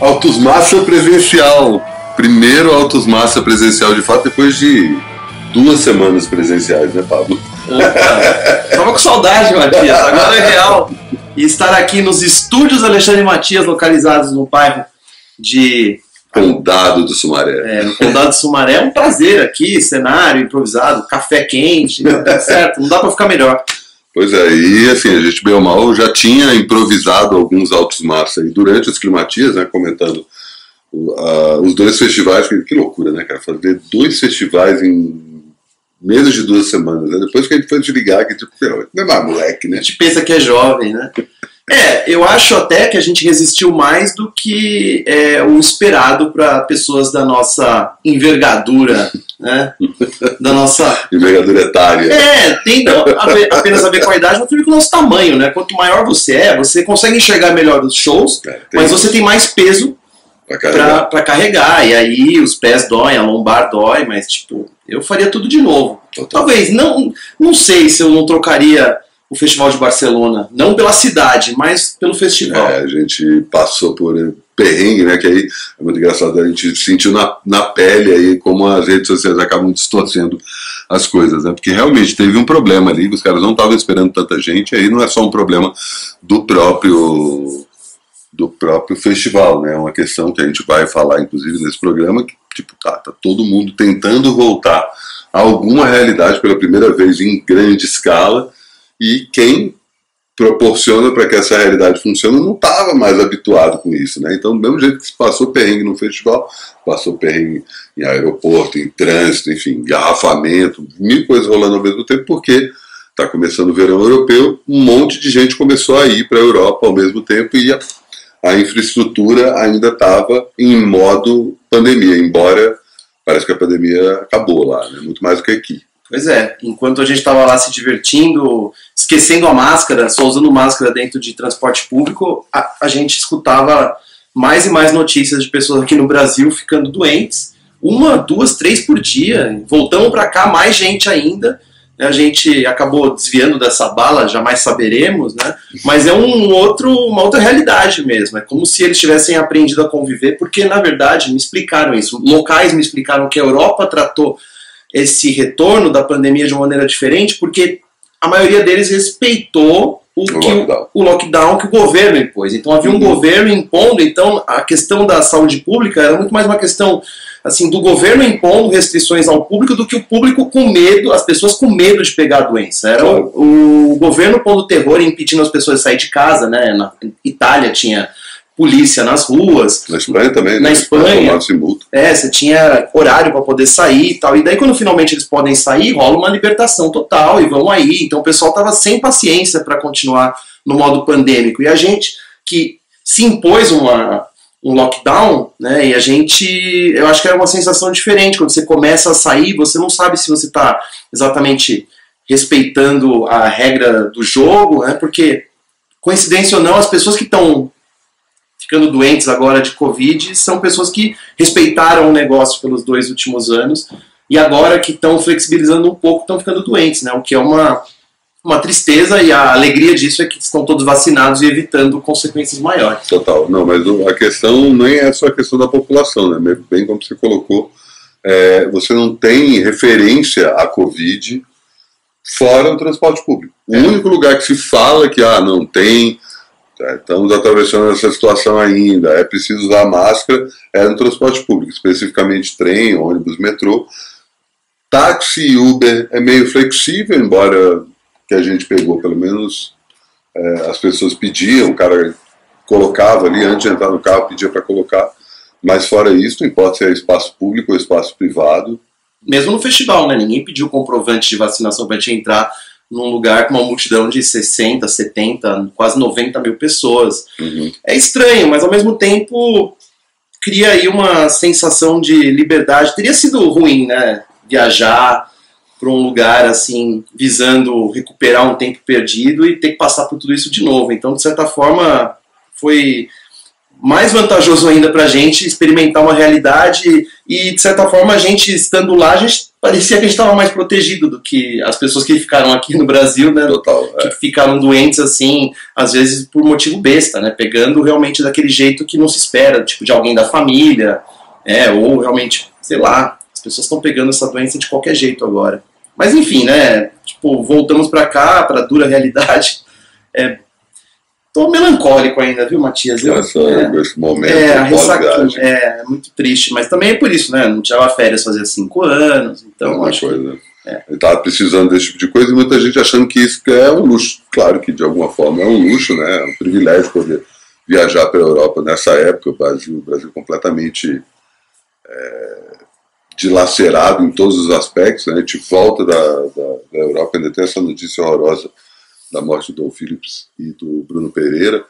Autos Massa presencial. Primeiro Autos Massa presencial de fato, depois de duas semanas presenciais, né, Pablo? Opa, tava com saudade, Matias. Agora é real. E estar aqui nos estúdios Alexandre Matias, localizados no bairro de. Condado do Sumaré. É, no Condado do Sumaré. É um prazer aqui, cenário improvisado, café quente, tá certo? Não dá pra ficar melhor. Pois é, e assim, a gente bem ou mal já tinha improvisado alguns altos massa aí durante as climatias, né, comentando uh, os dois festivais, que, que, loucura, né, cara, fazer dois festivais em menos de duas semanas, né? depois que a gente foi desligar, que tipo, não é moleque, né? A gente pensa que é jovem, né? É, eu acho até que a gente resistiu mais do que é, o esperado para pessoas da nossa envergadura, né? Da nossa. Envergadura etária. É, tem a ver, apenas a ver com a idade, mas também com o nosso tamanho, né? Quanto maior você é, você consegue enxergar melhor os shows, é, mas você tem mais peso para carregar. carregar. E aí os pés doem, a lombar dói, mas tipo, eu faria tudo de novo. Total. Talvez, não, não sei se eu não trocaria o Festival de Barcelona. Não pela cidade, mas pelo festival. É, a gente passou por perrengue, né? Que aí é muito engraçado, a gente sentiu na, na pele aí como as redes sociais acabam distorcendo as coisas, né? Porque realmente teve um problema ali, os caras não estavam esperando tanta gente, aí não é só um problema do próprio do próprio festival, né? É uma questão que a gente vai falar, inclusive, nesse programa, que tipo, tá, tá todo mundo tentando voltar a alguma realidade pela primeira vez em grande escala, e quem proporciona para que essa realidade funcione não estava mais habituado com isso, né? Então, do mesmo jeito que se passou perrengue no festival, passou perrengue em aeroporto, em trânsito, enfim, engarrafamento, mil coisas rolando ao mesmo tempo, porque está começando o verão europeu, um monte de gente começou a ir para a Europa ao mesmo tempo e a, a infraestrutura ainda estava em modo pandemia, embora parece que a pandemia acabou lá, né? muito mais do que aqui. Pois é, enquanto a gente estava lá se divertindo, esquecendo a máscara, só usando máscara dentro de transporte público, a, a gente escutava mais e mais notícias de pessoas aqui no Brasil ficando doentes. Uma, duas, três por dia. Voltamos para cá, mais gente ainda. A gente acabou desviando dessa bala, jamais saberemos, né? Mas é um outro, uma outra realidade mesmo. É como se eles tivessem aprendido a conviver, porque na verdade me explicaram isso. Locais me explicaram que a Europa tratou esse retorno da pandemia de uma maneira diferente, porque a maioria deles respeitou o, o, que, lockdown. o lockdown que o governo impôs. Então havia um uhum. governo impondo, então a questão da saúde pública era muito mais uma questão assim do governo impondo restrições ao público do que o público com medo, as pessoas com medo de pegar a doença. Era o, o, governo pondo terror e impedindo as pessoas de sair de casa, né? Na Itália tinha polícia nas ruas. Na Espanha também, Na né? Espanha. É, você tinha horário para poder sair e tal. E daí, quando finalmente eles podem sair, rola uma libertação total e vão aí. Então, o pessoal tava sem paciência para continuar no modo pandêmico. E a gente que se impôs uma, um lockdown, né? E a gente, eu acho que era uma sensação diferente quando você começa a sair, você não sabe se você está exatamente respeitando a regra do jogo, né? Porque coincidência ou não, as pessoas que estão ficando doentes agora de Covid são pessoas que respeitaram o negócio pelos dois últimos anos e agora que estão flexibilizando um pouco estão ficando doentes, né? O que é uma, uma tristeza e a alegria disso é que estão todos vacinados e evitando consequências maiores. Total, não, mas a questão nem é só a questão da população, né? Bem como você colocou, é, você não tem referência à Covid fora o transporte público. O único lugar que se fala que ah, não tem? Estamos atravessando essa situação ainda. É preciso usar máscara é no transporte público, especificamente trem, ônibus, metrô. Táxi e Uber é meio flexível, embora que a gente pegou, pelo menos é, as pessoas pediam, o cara colocava ali antes de entrar no carro, pedia para colocar. Mas fora isso, não importa se é espaço público ou espaço privado. Mesmo no festival, né? Ninguém pediu comprovante de vacinação para te entrar num lugar com uma multidão de 60, 70, quase 90 mil pessoas. Uhum. É estranho, mas ao mesmo tempo cria aí uma sensação de liberdade. Teria sido ruim, né? Viajar para um lugar assim, visando recuperar um tempo perdido e ter que passar por tudo isso de novo. Então, de certa forma, foi mais vantajoso ainda para a gente experimentar uma realidade e, de certa forma, a gente estando lá, a gente parecia que a gente estava mais protegido do que as pessoas que ficaram aqui no Brasil, né? Total, que é. ficaram doentes assim, às vezes por motivo besta, né? Pegando realmente daquele jeito que não se espera, tipo de alguém da família, é, ou realmente, sei lá, as pessoas estão pegando essa doença de qualquer jeito agora. Mas enfim, né? Tipo, voltamos para cá, para a dura realidade. É, tô melancólico ainda, viu, Matias? Eu, Essa, é, Esse momento é, é, é muito triste, mas também é por isso, né? Não tirava férias fazia cinco anos, então Alguma acho que coisa. é. Ele estava precisando desse tipo de coisa e muita gente achando que isso é um luxo. Claro que de alguma forma é um luxo, né? É um privilégio poder viajar pela Europa nessa época. O Brasil, o Brasil completamente é, dilacerado em todos os aspectos. Né? A gente volta da, da, da Europa, ainda tem essa notícia horrorosa da morte do Phillips e do Bruno Pereira.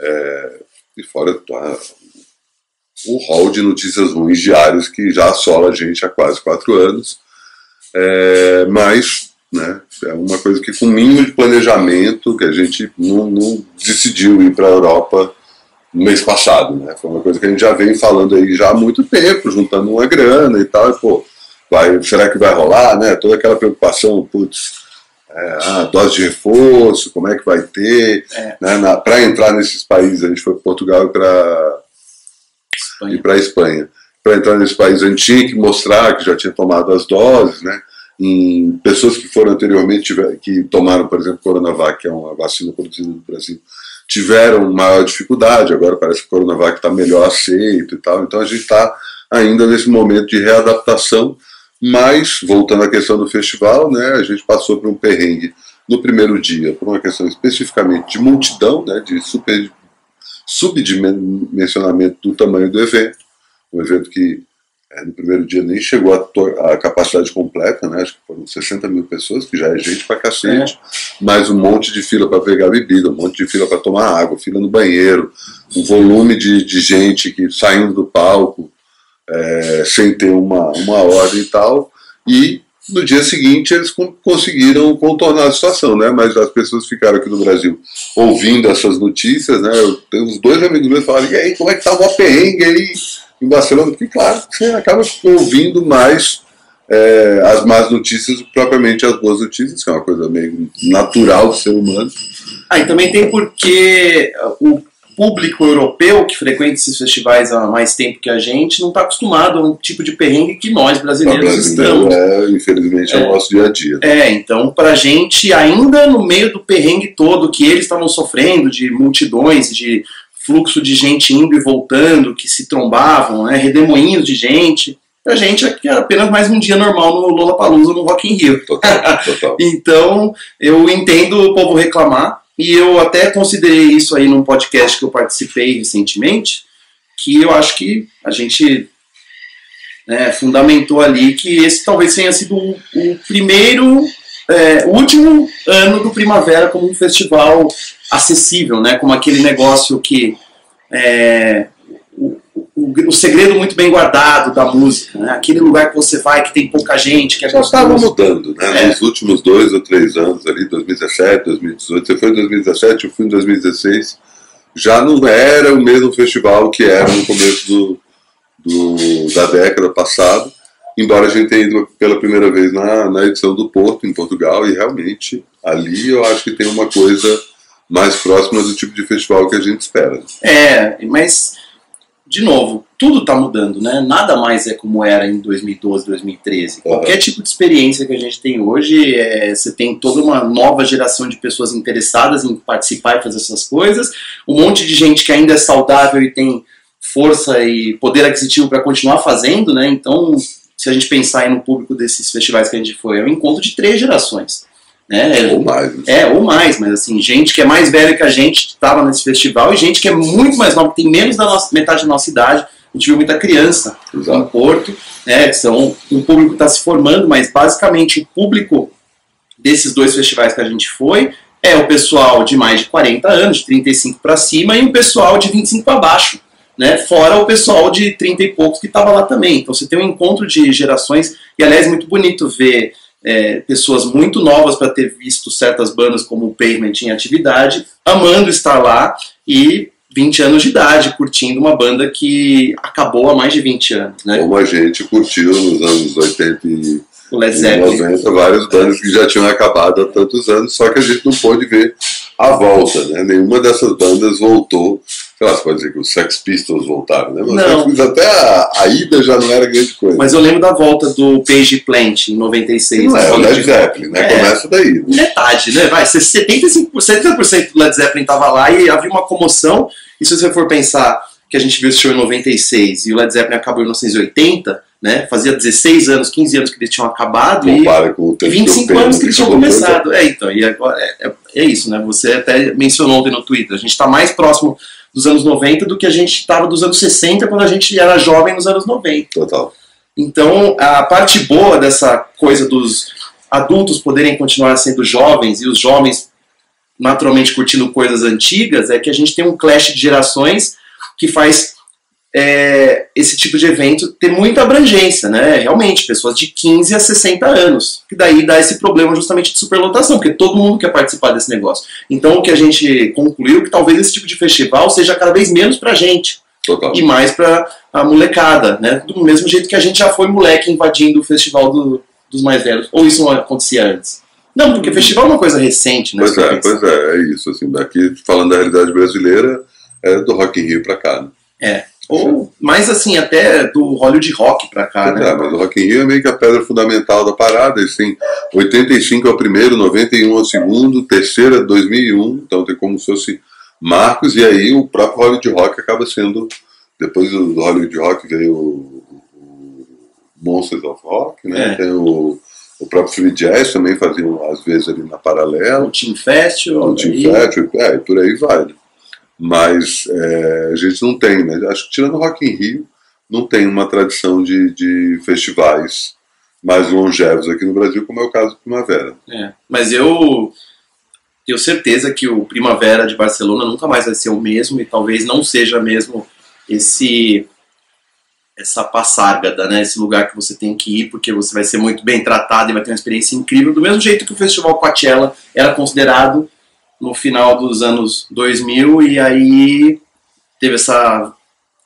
É, e fora tá, o rol de notícias ruins diárias que já assola a gente há quase quatro anos. É, mas né, é uma coisa que com mínimo de planejamento que a gente não, não decidiu ir para a Europa no mês passado. Né? Foi uma coisa que a gente já vem falando aí já há muito tempo, juntando uma grana e tal. E, pô, vai, será que vai rolar? Né? Toda aquela preocupação, putz, é, ah, dose de reforço, como é que vai ter? É. Né? Para entrar nesses países, a gente foi para Portugal e para Espanha. para a Espanha. Para entrar nesse país, a gente tinha que mostrar que já tinha tomado as doses, né? Em pessoas que foram anteriormente, tiver, que tomaram, por exemplo, Coronavac, que é uma vacina produzida no Brasil, tiveram maior dificuldade. Agora parece que o Coronavac está melhor aceito e tal. Então a gente está ainda nesse momento de readaptação. Mas, voltando à questão do festival, né, a gente passou por um perrengue no primeiro dia, por uma questão especificamente de multidão, né, de super, subdimensionamento do tamanho do evento. Um evento que é, no primeiro dia nem chegou a, capacidade completa, né? Acho que foram 60 mil pessoas, que já é gente pra cacete, é. mais um monte de fila para pegar bebida, um monte de fila para tomar água, fila no banheiro, um volume de, de gente que saindo do palco é, sem ter uma, uma ordem e tal. E no dia seguinte eles conseguiram contornar a situação, né? Mas as pessoas ficaram aqui no Brasil ouvindo essas notícias, né? Eu uns dois amigos meus falaram, e aí, como é que tá o perrengue aí em Barcelona? Porque, claro, você acaba ouvindo mais é, as más notícias propriamente as boas notícias, que é uma coisa meio natural do ser humano. Ah, e também tem porque o público europeu que frequenta esses festivais há mais tempo que a gente não está acostumado a um tipo de perrengue que nós brasileiros estamos. É, infelizmente é, é o nosso dia a dia. É, então para a gente, ainda no meio do perrengue todo que eles estavam sofrendo, de multidões, de fluxo de gente indo e voltando, que se trombavam, né, redemoinhos de gente, a gente aqui era apenas mais um dia normal no Lollapalooza, no Rock in Rio. Total, total. então, eu entendo o povo reclamar, e eu até considerei isso aí num podcast que eu participei recentemente, que eu acho que a gente né, fundamentou ali que esse talvez tenha sido o, o primeiro, é, o último ano do Primavera como um festival acessível, né, como aquele negócio que é, o, o, segredo muito bem guardado da música, né, aquele lugar que você vai que tem pouca gente, que é Já estava mudando, né, é. nos últimos dois ou três anos ali, 2017, 2018, você foi em 2017, eu fui em 2016, já não era o mesmo festival que era no começo do, do, da década passada, embora a gente tenha ido pela primeira vez na, na edição do Porto, em Portugal, e realmente ali eu acho que tem uma coisa mais próxima do tipo de festival que a gente espera. É, mas, de novo, tudo está mudando, né? Nada mais é como era em 2012, 2013. Uhum. Qualquer tipo de experiência que a gente tem hoje, é, você tem toda uma nova geração de pessoas interessadas em participar e fazer essas coisas, um monte de gente que ainda é saudável e tem força e poder aquisitivo para continuar fazendo, né? Então, se a gente pensar aí no público desses festivais que a gente foi, é um encontro de três gerações. Né? Ou mais. Né? É, ou mais, mas assim, gente que é mais velha que a gente estava nesse festival e gente que é muito mais nova, que tem menos da nossa, metade da nossa idade. A gente viu muita criança Exato. no Porto, né? São, um público que está se formando, mas basicamente o público desses dois festivais que a gente foi é o pessoal de mais de 40 anos, de 35 para cima, e o pessoal de 25 para baixo. Né, fora o pessoal de 30 e poucos que estava lá também. Então você tem um encontro de gerações, e aliás, é muito bonito ver é, pessoas muito novas para ter visto certas bandas como o Pavement em atividade, amando estar lá, e 20 anos de idade, curtindo uma banda que acabou há mais de 20 anos, né? Como a gente curtiu nos anos 80 e O Led Zeppelin. 90, várias bandas que já tinham acabado há tantos anos, só que a gente não pôde ver a volta, né? Nenhuma dessas bandas voltou. Sei lá, você pode dizer que os Sex Pistols voltaram, né? Mas Não. Pistols, até a, a ida já não era grande coisa. Mas eu lembro da volta do Page Plant em 96. não é o Led Zeppelin, né? É. Começa daí. né? Metade, né? Vai, 75%, 70% do Led Zeppelin tava lá e havia uma comoção. E se você for pensar que a gente viu esse show em 96 e o Led Zeppelin acabou em 1980, né? Fazia 16 anos, 15 anos que eles tinham acabado e Compara com o E tempo 25 que eu anos que eles tinham coisa. começado. É, então, e agora é, é- é isso, né? Você até mencionou ontem no Twitter. A gente está mais próximo dos anos 90 do que a gente estava dos anos 60 quando a gente era jovem nos anos 90. Total. Então, a parte boa dessa coisa dos adultos poderem continuar sendo jovens e os jovens naturalmente curtindo coisas antigas é que a gente tem um clash de gerações que faz é, esse tipo de evento ter muita abrangência, né? Realmente, pessoas de 15 a 60 anos. Que daí dá esse problema justamente de superlotação, porque todo mundo quer participar desse negócio. Então, o que a gente concluiu é que talvez esse tipo de festival seja cada vez menos pra gente Total. e mais pra a molecada, né? Do mesmo jeito que a gente já foi moleque invadindo o festival do- dos mais velhos. Ou isso não acontecia antes? Não, porque festival é uma coisa recente, né? Pois é, pois é, é isso. Assim, daqui, falando da realidade brasileira, é do Rock in Rio pra cá. Né? É. Ou mais assim, até do Hollywood Rock pra cá, Pois né? é, mas o Rock in Rio é meio que a pedra fundamental da parada. Eles têm 85 é o primeiro, 91 é o segundo, terceiro é 2001, então tem como se fosse marcos, e aí o próprio Hollywood Rock acaba sendo. Depois do Hollywood Rock veio o, o Monsters of Rock, né? É. Tem o, o próprio Free Jazz também faziam às vezes ali na paralela. O Team Festival. O Team Festival, é, e por aí vai. né? Mas é, a gente não tem, né? Acho que tirando Rock in Rio, não tem uma tradição de, de festivais mais longevos aqui no Brasil, como é o caso do Primavera. É, mas eu tenho certeza que o Primavera de Barcelona nunca mais vai ser o mesmo e talvez não seja mesmo esse essa passárgada, né? Esse lugar que você tem que ir porque você vai ser muito bem tratado e vai ter uma experiência incrível, do mesmo jeito que o Festival Coachella era considerado no final dos anos 2000 e aí teve essa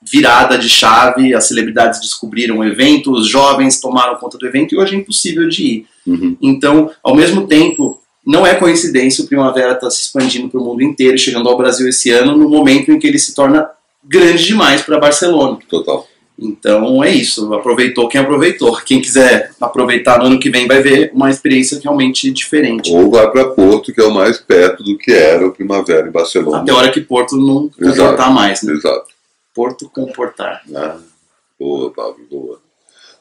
virada de chave, as celebridades descobriram o evento, os jovens tomaram conta do evento e hoje é impossível de ir. Uhum. Então, ao mesmo tempo, não é coincidência o Primavera estar se expandindo para o mundo inteiro, chegando ao Brasil esse ano, no momento em que ele se torna grande demais para Barcelona. Total. Então é isso, aproveitou quem aproveitou. Quem quiser aproveitar no ano que vem vai ver uma experiência realmente diferente. Ou vai para Porto, que é o mais perto do que era o Primavera em Barcelona. Até a hora que Porto não comportar mais, né? Exato. Porto comportar. Ah, boa, Pablo, boa.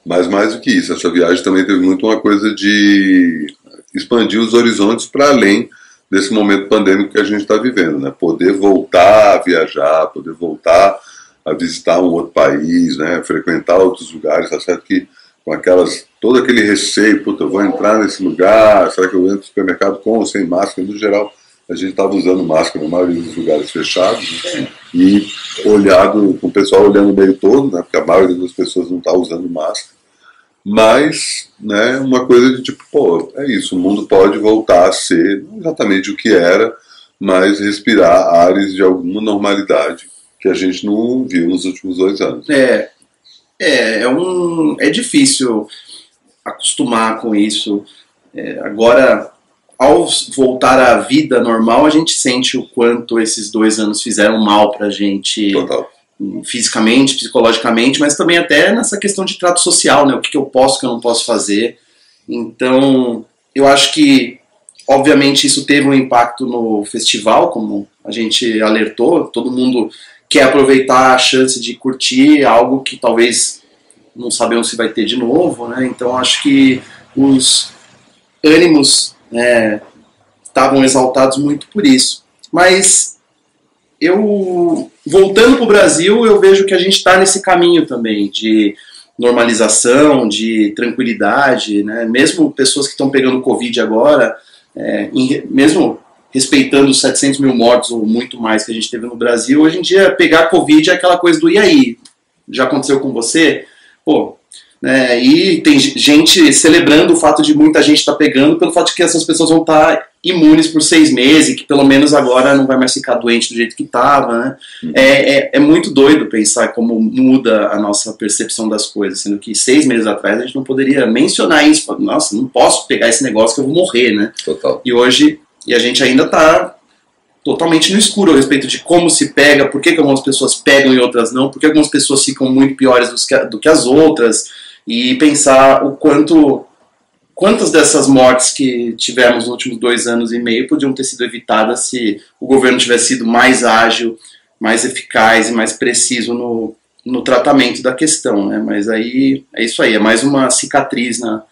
Mas mais do que isso, essa viagem também teve muito uma coisa de expandir os horizontes para além desse momento pandêmico que a gente está vivendo, né? Poder voltar a viajar, poder voltar a visitar um outro país, né? Frequentar outros lugares, tá certo que com aquelas todo aquele receio, puta, eu vou entrar nesse lugar, será que eu entro no supermercado com ou sem máscara? No geral, a gente estava usando máscara na maioria dos lugares fechados, né? e olhado, com o pessoal olhando meio todo, né, porque a maioria das pessoas não está usando máscara, mas né, uma coisa de tipo, pô, é isso, o mundo pode voltar a ser exatamente o que era, mas respirar ares de alguma normalidade que a gente não viu nos últimos dois anos. É, é, é, um, é difícil acostumar com isso. É, agora, ao voltar à vida normal, a gente sente o quanto esses dois anos fizeram mal pra gente Total. fisicamente, psicologicamente, mas também até nessa questão de trato social, né? O que, que eu posso, o que eu não posso fazer. Então, eu acho que, obviamente, isso teve um impacto no festival, como a gente alertou. Todo mundo quer aproveitar a chance de curtir algo que talvez não sabemos se vai ter de novo, né? Então, acho que os ânimos né, estavam exaltados muito por isso. Mas eu voltando para o Brasil, eu vejo que a gente está nesse caminho também de normalização, de tranquilidade, né? Mesmo pessoas que estão pegando Covid agora, é, em- mesmo respeitando os 700 mil mortos ou muito mais que a gente teve no Brasil, hoje em dia pegar Covid é aquela coisa do e aí? Já aconteceu com você? Pô, né? E tem gente celebrando o fato de muita gente estar pegando pelo fato de que essas pessoas vão estar imunes por seis meses, que pelo menos agora não vai mais ficar doente do jeito que estava, né? Uhum. É, é, é, muito doido pensar como muda a nossa percepção das coisas, sendo que seis meses atrás a gente não poderia mencionar isso, nossa, não posso pegar esse negócio que eu vou morrer, né? Total. E hoje, e a gente ainda está totalmente no escuro a respeito de como se pega, por que, que algumas pessoas pegam e outras não, por que algumas pessoas ficam muito piores do que, as outras, e pensar o quanto quantas dessas mortes que tivemos nos últimos dois anos e meio podiam ter sido evitadas se o governo tivesse sido mais ágil, mais eficaz e mais preciso no, no tratamento da questão, né? Mas aí é isso aí, é mais uma cicatriz na,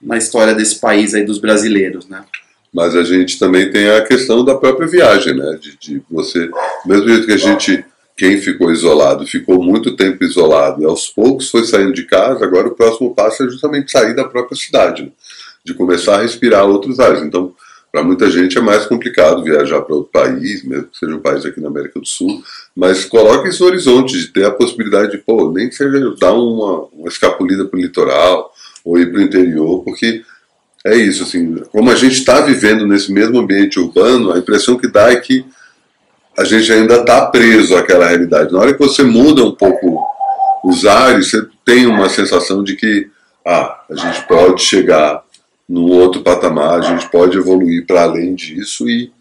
na história desse país aí dos brasileiros, né? Mas a gente também tem a questão da própria viagem, né? De, de você, mesmo jeito que a gente quem ficou isolado ficou muito tempo isolado e aos poucos foi saindo de casa, agora o próximo passo é justamente sair da própria cidade, né? de começar a respirar outros ares. Então, para muita gente é mais complicado viajar para outro país, mesmo que seja um país aqui na América do Sul, mas coloque isso no horizonte de ter a possibilidade de, pô, nem que seja dar uma, uma escapulida para o litoral ou ir para o interior, porque é isso, assim, como a gente está vivendo nesse mesmo ambiente urbano, a impressão que dá é que a gente ainda está preso àquela realidade. Na hora que você muda um pouco os ares, você tem uma sensação de que ah, a gente pode chegar num outro patamar, a gente pode evoluir para além disso e,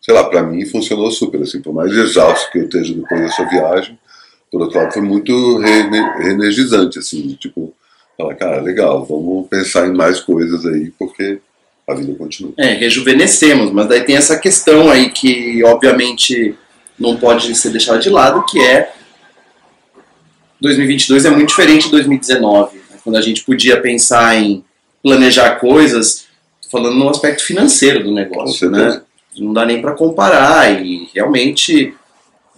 sei lá, para mim funcionou super, assim, por mais exausto que eu esteja depois dessa viagem, por outro lado foi muito reenergizante, assim, tipo, falar, cara, legal, vamos pensar em mais coisas aí, porque a vida continua. É, rejuvenescemos, mas daí tem essa questão aí que, obviamente, não pode ser deixada de lado, que é 2022 é muito diferente de 2019, né? quando a gente podia pensar em planejar coisas, falando no aspecto financeiro do negócio, né? Não dá nem para comparar e realmente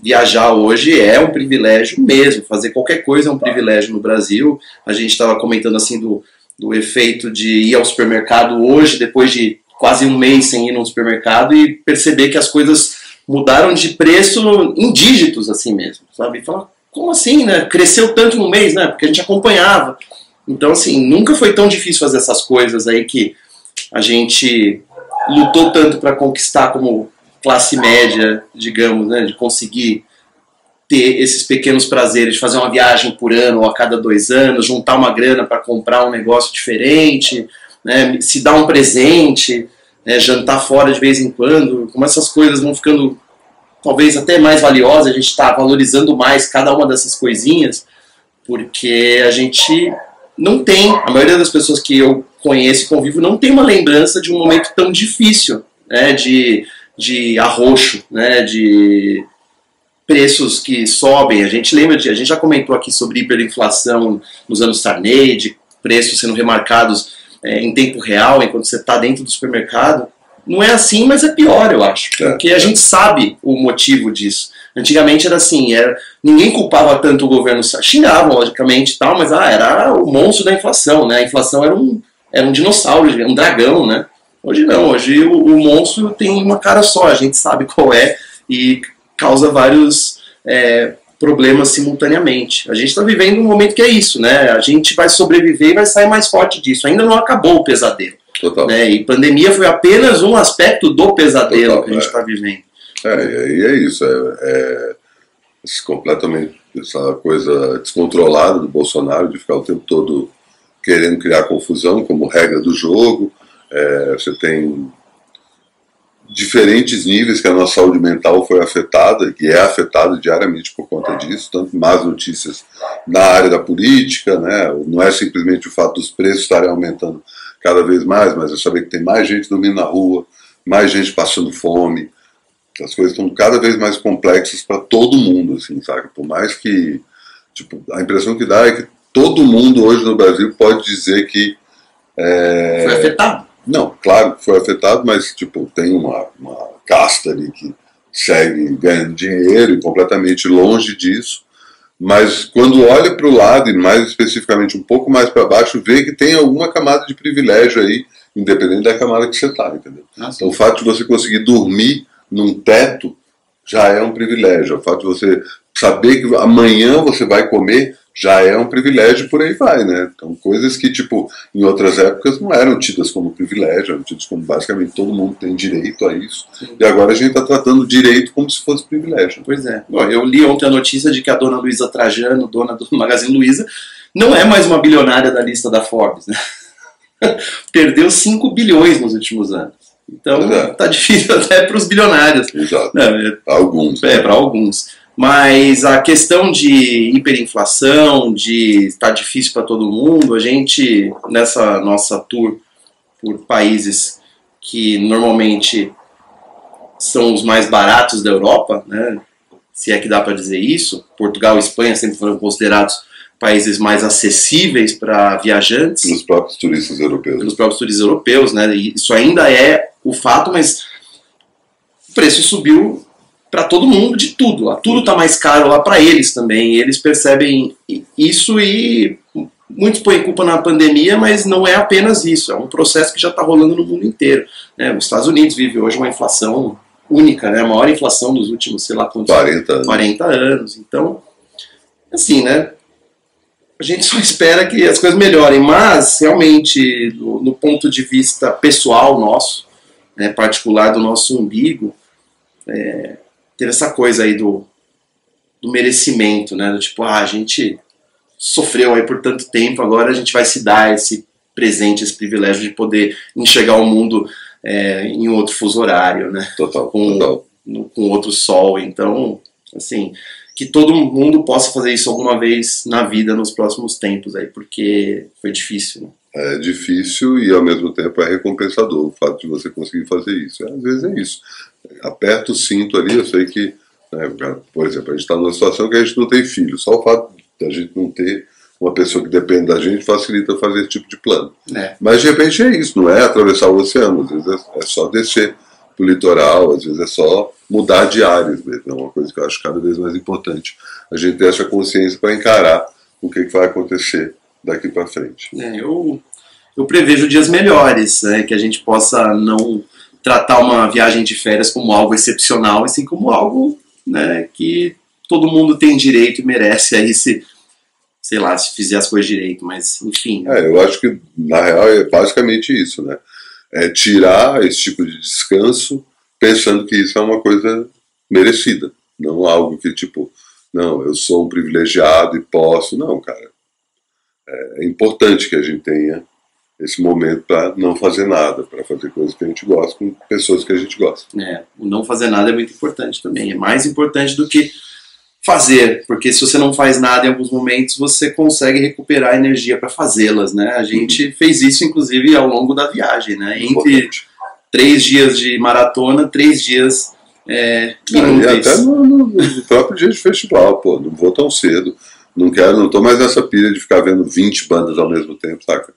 viajar hoje é um privilégio mesmo, fazer qualquer coisa é um privilégio no Brasil. A gente estava comentando assim do do efeito de ir ao supermercado hoje, depois de quase um mês sem ir no supermercado e perceber que as coisas mudaram de preço em dígitos assim mesmo, sabe? E falar, como assim, né? Cresceu tanto no mês, né? Porque a gente acompanhava. Então, assim, nunca foi tão difícil fazer essas coisas aí que a gente lutou tanto para conquistar como classe média, digamos, né? De conseguir ter esses pequenos prazeres de fazer uma viagem por ano ou a cada dois anos, juntar uma grana para comprar um negócio diferente, né, se dar um presente, né, jantar fora de vez em quando, como essas coisas vão ficando talvez até mais valiosas, a gente está valorizando mais cada uma dessas coisinhas, porque a gente não tem, a maioria das pessoas que eu conheço e convivo não tem uma lembrança de um momento tão difícil, né, de, de arroxo, né, de preços que sobem. A gente lembra de, a gente já comentou aqui sobre hiperinflação nos anos Sarney, de preços sendo remarcados é, em tempo real enquanto você está dentro do supermercado. Não é assim, mas é pior, eu acho, porque a gente sabe o motivo disso. Antigamente era assim, era, ninguém culpava tanto o governo, xingavam logicamente tal, mas ah, era o monstro da inflação, né? A inflação era um, era um dinossauro, um dragão, né? Hoje não, hoje o, o monstro tem uma cara só, a gente sabe qual é e causa vários é, problemas simultaneamente. A gente está vivendo um momento que é isso, né? A gente vai sobreviver e vai sair mais forte disso. Ainda não acabou o pesadelo. Total. Né? E pandemia foi apenas um aspecto do pesadelo Total, que a gente está é. vivendo. É, e é isso. É, é completamente essa coisa descontrolada do Bolsonaro de ficar o tempo todo querendo criar confusão como regra do jogo. É, você tem diferentes níveis que a nossa saúde mental foi afetada, e é afetada diariamente por conta disso, tanto más notícias na área da política, né? não é simplesmente o fato dos preços estarem aumentando cada vez mais, mas é saber que tem mais gente dormindo na rua, mais gente passando fome, as coisas estão cada vez mais complexas para todo mundo, assim, sabe? Por mais que, tipo, a impressão que dá é que todo mundo hoje no Brasil pode dizer que é, foi afetado não, claro que foi afetado, mas tipo, tem uma, uma casta ali que segue ganhando dinheiro e completamente longe disso. Mas quando olha para o lado, e mais especificamente um pouco mais para baixo, vê que tem alguma camada de privilégio aí, independente da camada que você está, entendeu? Nossa. Então o fato de você conseguir dormir num teto já é um privilégio. O fato de você saber que amanhã você vai comer já é um privilégio por aí vai, né? Então, coisas que, tipo, em outras épocas não eram tidas como privilégio, eram tidas como basicamente todo mundo tem direito a isso. Sim. E agora a gente está tratando direito como se fosse privilégio. Pois é. Bom, eu li ontem a notícia de que a dona Luísa Trajano, dona do Magazine Luiza, não é mais uma bilionária da lista da Forbes, né? Perdeu 5 bilhões nos últimos anos. Então, é. tá difícil até para os bilionários. Exato. É, alguns. É, para alguns. Mas a questão de hiperinflação, de estar tá difícil para todo mundo, a gente, nessa nossa tour por países que normalmente são os mais baratos da Europa, né? se é que dá para dizer isso, Portugal e Espanha sempre foram considerados países mais acessíveis para viajantes. Pelos próprios turistas europeus. Pelos próprios turistas europeus, né? E isso ainda é o fato, mas o preço subiu para todo mundo de tudo. Lá. Tudo está mais caro lá para eles também. Eles percebem isso e muitos põem culpa na pandemia, mas não é apenas isso. É um processo que já está rolando no mundo inteiro. Né? Os Estados Unidos vive hoje uma inflação única, né? a maior inflação dos últimos, sei lá quantos 40 anos. 40 anos. Então, assim, né? A gente só espera que as coisas melhorem, mas realmente, no, no ponto de vista pessoal nosso, né, particular do nosso umbigo, é, teve essa coisa aí do, do merecimento, né? Do tipo, ah, a gente sofreu aí por tanto tempo, agora a gente vai se dar esse presente, esse privilégio de poder enxergar o mundo é, em outro fuso horário, né? Total, com, total. com outro sol. Então, assim, que todo mundo possa fazer isso alguma vez na vida nos próximos tempos aí, porque foi difícil, né? É difícil e ao mesmo tempo é recompensador o fato de você conseguir fazer isso. Às vezes é isso aperta o cinto ali, eu sei que, né, por exemplo, a gente está numa situação que a gente não tem filho, só o fato de a gente não ter uma pessoa que depende da gente facilita fazer esse tipo de plano. É. Mas de repente é isso, não é atravessar o oceano, às vezes é, é só descer para o litoral, às vezes é só mudar de áreas mesmo, é uma coisa que eu acho cada vez mais importante. A gente ter essa consciência para encarar o que, que vai acontecer daqui para frente. É, eu, eu prevejo dias melhores, né, que a gente possa não tratar uma viagem de férias como algo excepcional, assim como algo né, que todo mundo tem direito e merece aí se, sei lá, se fizer as coisas direito, mas enfim. É, eu acho que na real é basicamente isso, né? É tirar esse tipo de descanso pensando que isso é uma coisa merecida, não algo que tipo, não, eu sou um privilegiado e posso, não, cara. É, importante que a gente tenha esse momento para não fazer nada, para fazer coisas que a gente gosta com pessoas que a gente gosta. É, o não fazer nada é muito importante também. É mais importante do que fazer, porque se você não faz nada em alguns momentos, você consegue recuperar energia para fazê-las, né? A gente uhum. fez isso, inclusive, ao longo da viagem, né? Entre importante. três dias de maratona, três dias é, e até no, no, no, próprio dia de festival, pô, não vou tão cedo, não quero, não tô mais nessa pilha de ficar vendo 20 bandas ao mesmo tempo, saca?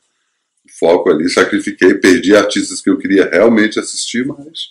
foco ali, sacrifiquei, perdi artistas que eu queria realmente assistir, mas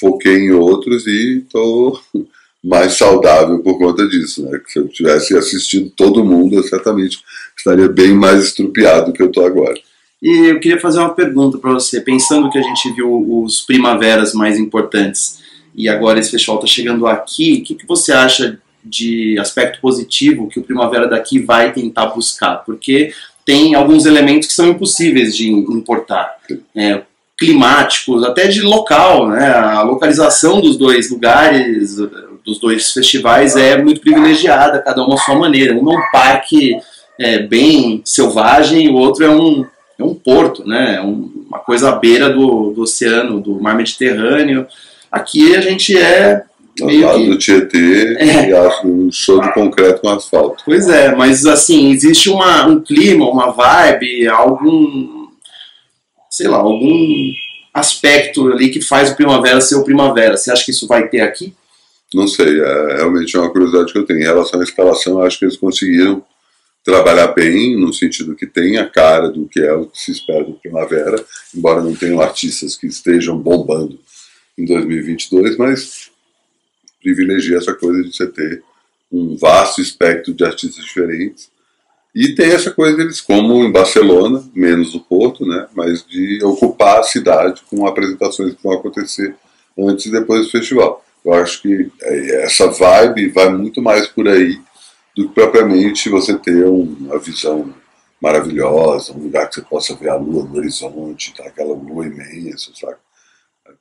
foquei em outros e estou mais saudável por conta disso. Né? Se eu tivesse assistido todo mundo, eu certamente estaria bem mais estrupiado do que eu estou agora. E eu queria fazer uma pergunta para você, pensando que a gente viu os primaveras mais importantes e agora esse festival está chegando aqui, o que, que você acha de aspecto positivo que o Primavera daqui vai tentar buscar? Porque tem alguns elementos que são impossíveis de importar. É, climáticos, até de local, né? A localização dos dois lugares, dos dois festivais é muito privilegiada, cada uma à sua maneira. Um é um parque é, bem selvagem, o outro é um, é um porto, né? É uma coisa à beira do, do oceano, do mar Mediterrâneo. Aqui a gente é ao lado do Tietê é. e acho um show de concreto com asfalto. Pois é, mas assim, existe uma, um clima, uma vibe, algum. sei lá, algum aspecto ali que faz o Primavera ser o Primavera. Você acha que isso vai ter aqui? Não sei, é realmente uma curiosidade que eu tenho. Em relação à instalação, acho que eles conseguiram trabalhar bem, no sentido que tem a cara do que é o que se espera do Primavera, embora não tenham artistas que estejam bombando em 2022, mas privilegia essa coisa de você ter um vasto espectro de artistas diferentes. E tem essa coisa deles, como em Barcelona, menos o Porto, né, mas de ocupar a cidade com apresentações que vão acontecer antes e depois do festival. Eu acho que é, essa vibe vai muito mais por aí do que propriamente você ter uma visão maravilhosa, um lugar que você possa ver a lua no horizonte, tá? aquela lua imensa, sabe?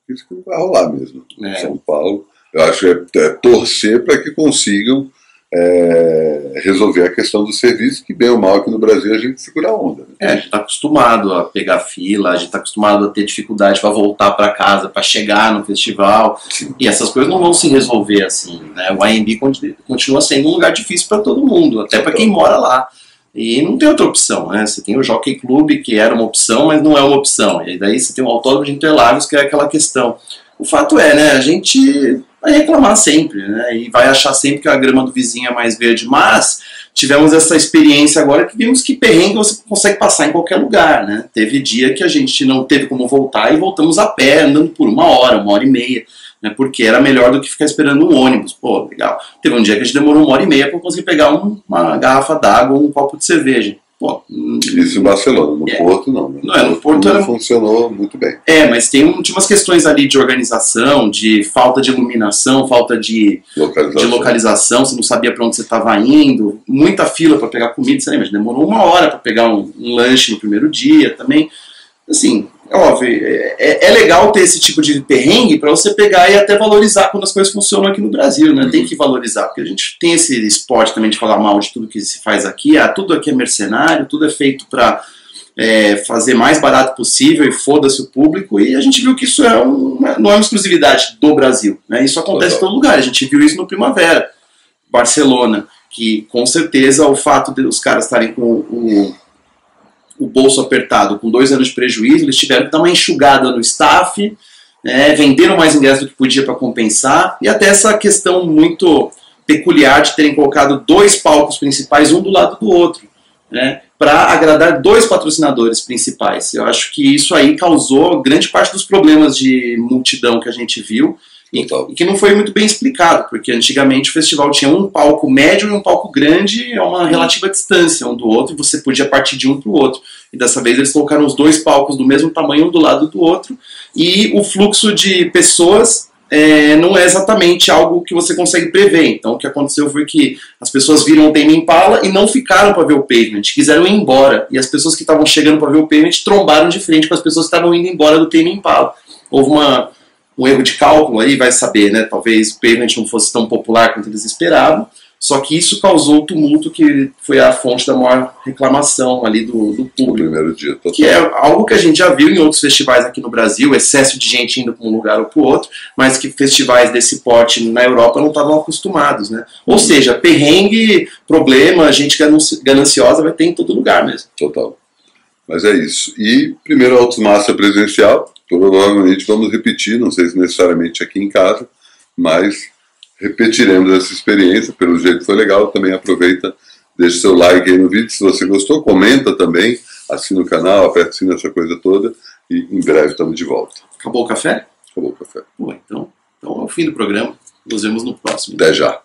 Isso que não vai rolar mesmo. É. São Paulo, eu acho que é, é torcer para que consigam é, resolver a questão do serviço, que bem ou mal aqui no Brasil a gente segura a onda. Né? É, a gente está acostumado a pegar fila, a gente está acostumado a ter dificuldade para voltar para casa, para chegar no festival, Sim. e essas coisas não vão se resolver assim. Né? O AMB continua sendo um lugar difícil para todo mundo, até para quem mora lá. E não tem outra opção, né? Você tem o Jockey Club, que era uma opção, mas não é uma opção. E daí você tem o Autódromo de Interlagos, que é aquela questão. O fato é, né? A gente vai reclamar sempre, né? E vai achar sempre que a grama do vizinho é mais verde. Mas tivemos essa experiência agora que vimos que perrengue você consegue passar em qualquer lugar, né? Teve dia que a gente não teve como voltar e voltamos a pé, andando por uma hora, uma hora e meia né, porque era melhor do que ficar esperando um ônibus. Pô, legal. Teve um dia que a gente demorou uma hora e meia para conseguir pegar um, uma garrafa d'água ou um copo de cerveja. Hum, Isso em Barcelona, no é. Porto não. Né? Não, é, no Porto era... funcionou muito bem. É, mas tem um, tinha umas questões ali de organização, de falta de iluminação, falta de localização, de localização você não sabia para onde você estava indo, muita fila para pegar comida, você lembra? Demorou uma hora para pegar um, um lanche no primeiro dia também. Assim, é óbvio, é, é, legal ter esse tipo de perrengue para você pegar e até valorizar quando as coisas funcionam aqui no Brasil, né? Uhum. Tem que valorizar, porque a gente tem esse esporte também de falar mal de tudo que se faz aqui. Ah, tudo aqui é mercenário, tudo é feito para é, fazer mais barato possível e foda-se o público. E a gente viu que isso é um, não é uma exclusividade do Brasil, né? Isso acontece em todo lugar. A gente viu isso no Primavera, Barcelona, que com certeza o fato de os caras estarem com o o bolso apertado com dois anos de prejuízo, eles tiveram que dar uma enxugada no staff, né, venderam mais ingressos do que podia para compensar, e até essa questão muito peculiar de terem colocado dois palcos principais, um do lado do outro, né, para agradar dois patrocinadores principais. Eu acho que isso aí causou grande parte dos problemas de multidão que a gente viu, e que não foi muito bem explicado, porque antigamente o festival tinha um palco médio e um palco grande a uma relativa distância um do outro, e você podia partir de um para o outro. E dessa vez eles colocaram os dois palcos do mesmo tamanho, um do lado do outro, e o fluxo de pessoas é, não é exatamente algo que você consegue prever. Então o que aconteceu foi que as pessoas viram o Tame Impala e não ficaram para ver o Pavement, quiseram ir embora. E as pessoas que estavam chegando para ver o Pavement trombaram de frente com as pessoas que estavam indo embora do Tame Impala. Houve uma, um erro de cálculo aí, vai saber, né? Talvez o payment não fosse tão popular quanto eles esperavam. Só que isso causou o tumulto que foi a fonte da maior reclamação ali do, do público. primeiro dia, total. Que é algo que a gente já viu em outros festivais aqui no Brasil, excesso de gente indo para um lugar ou para o outro, mas que festivais desse porte na Europa não estavam acostumados, né? Ou seja, perrengue, problema, gente gananciosa vai ter em todo lugar mesmo. Total. Mas é isso. E primeiro Autos Massa presencial, provavelmente vamos repetir, não sei se necessariamente aqui em casa, mas repetiremos essa experiência, pelo jeito foi legal, também aproveita, deixe seu like aí no vídeo, se você gostou, comenta também, assina o canal, aperta o sino, essa coisa toda, e em breve estamos de volta. Acabou o café? Acabou o café. Bom, então, então é o fim do programa, nos vemos no próximo. Até já.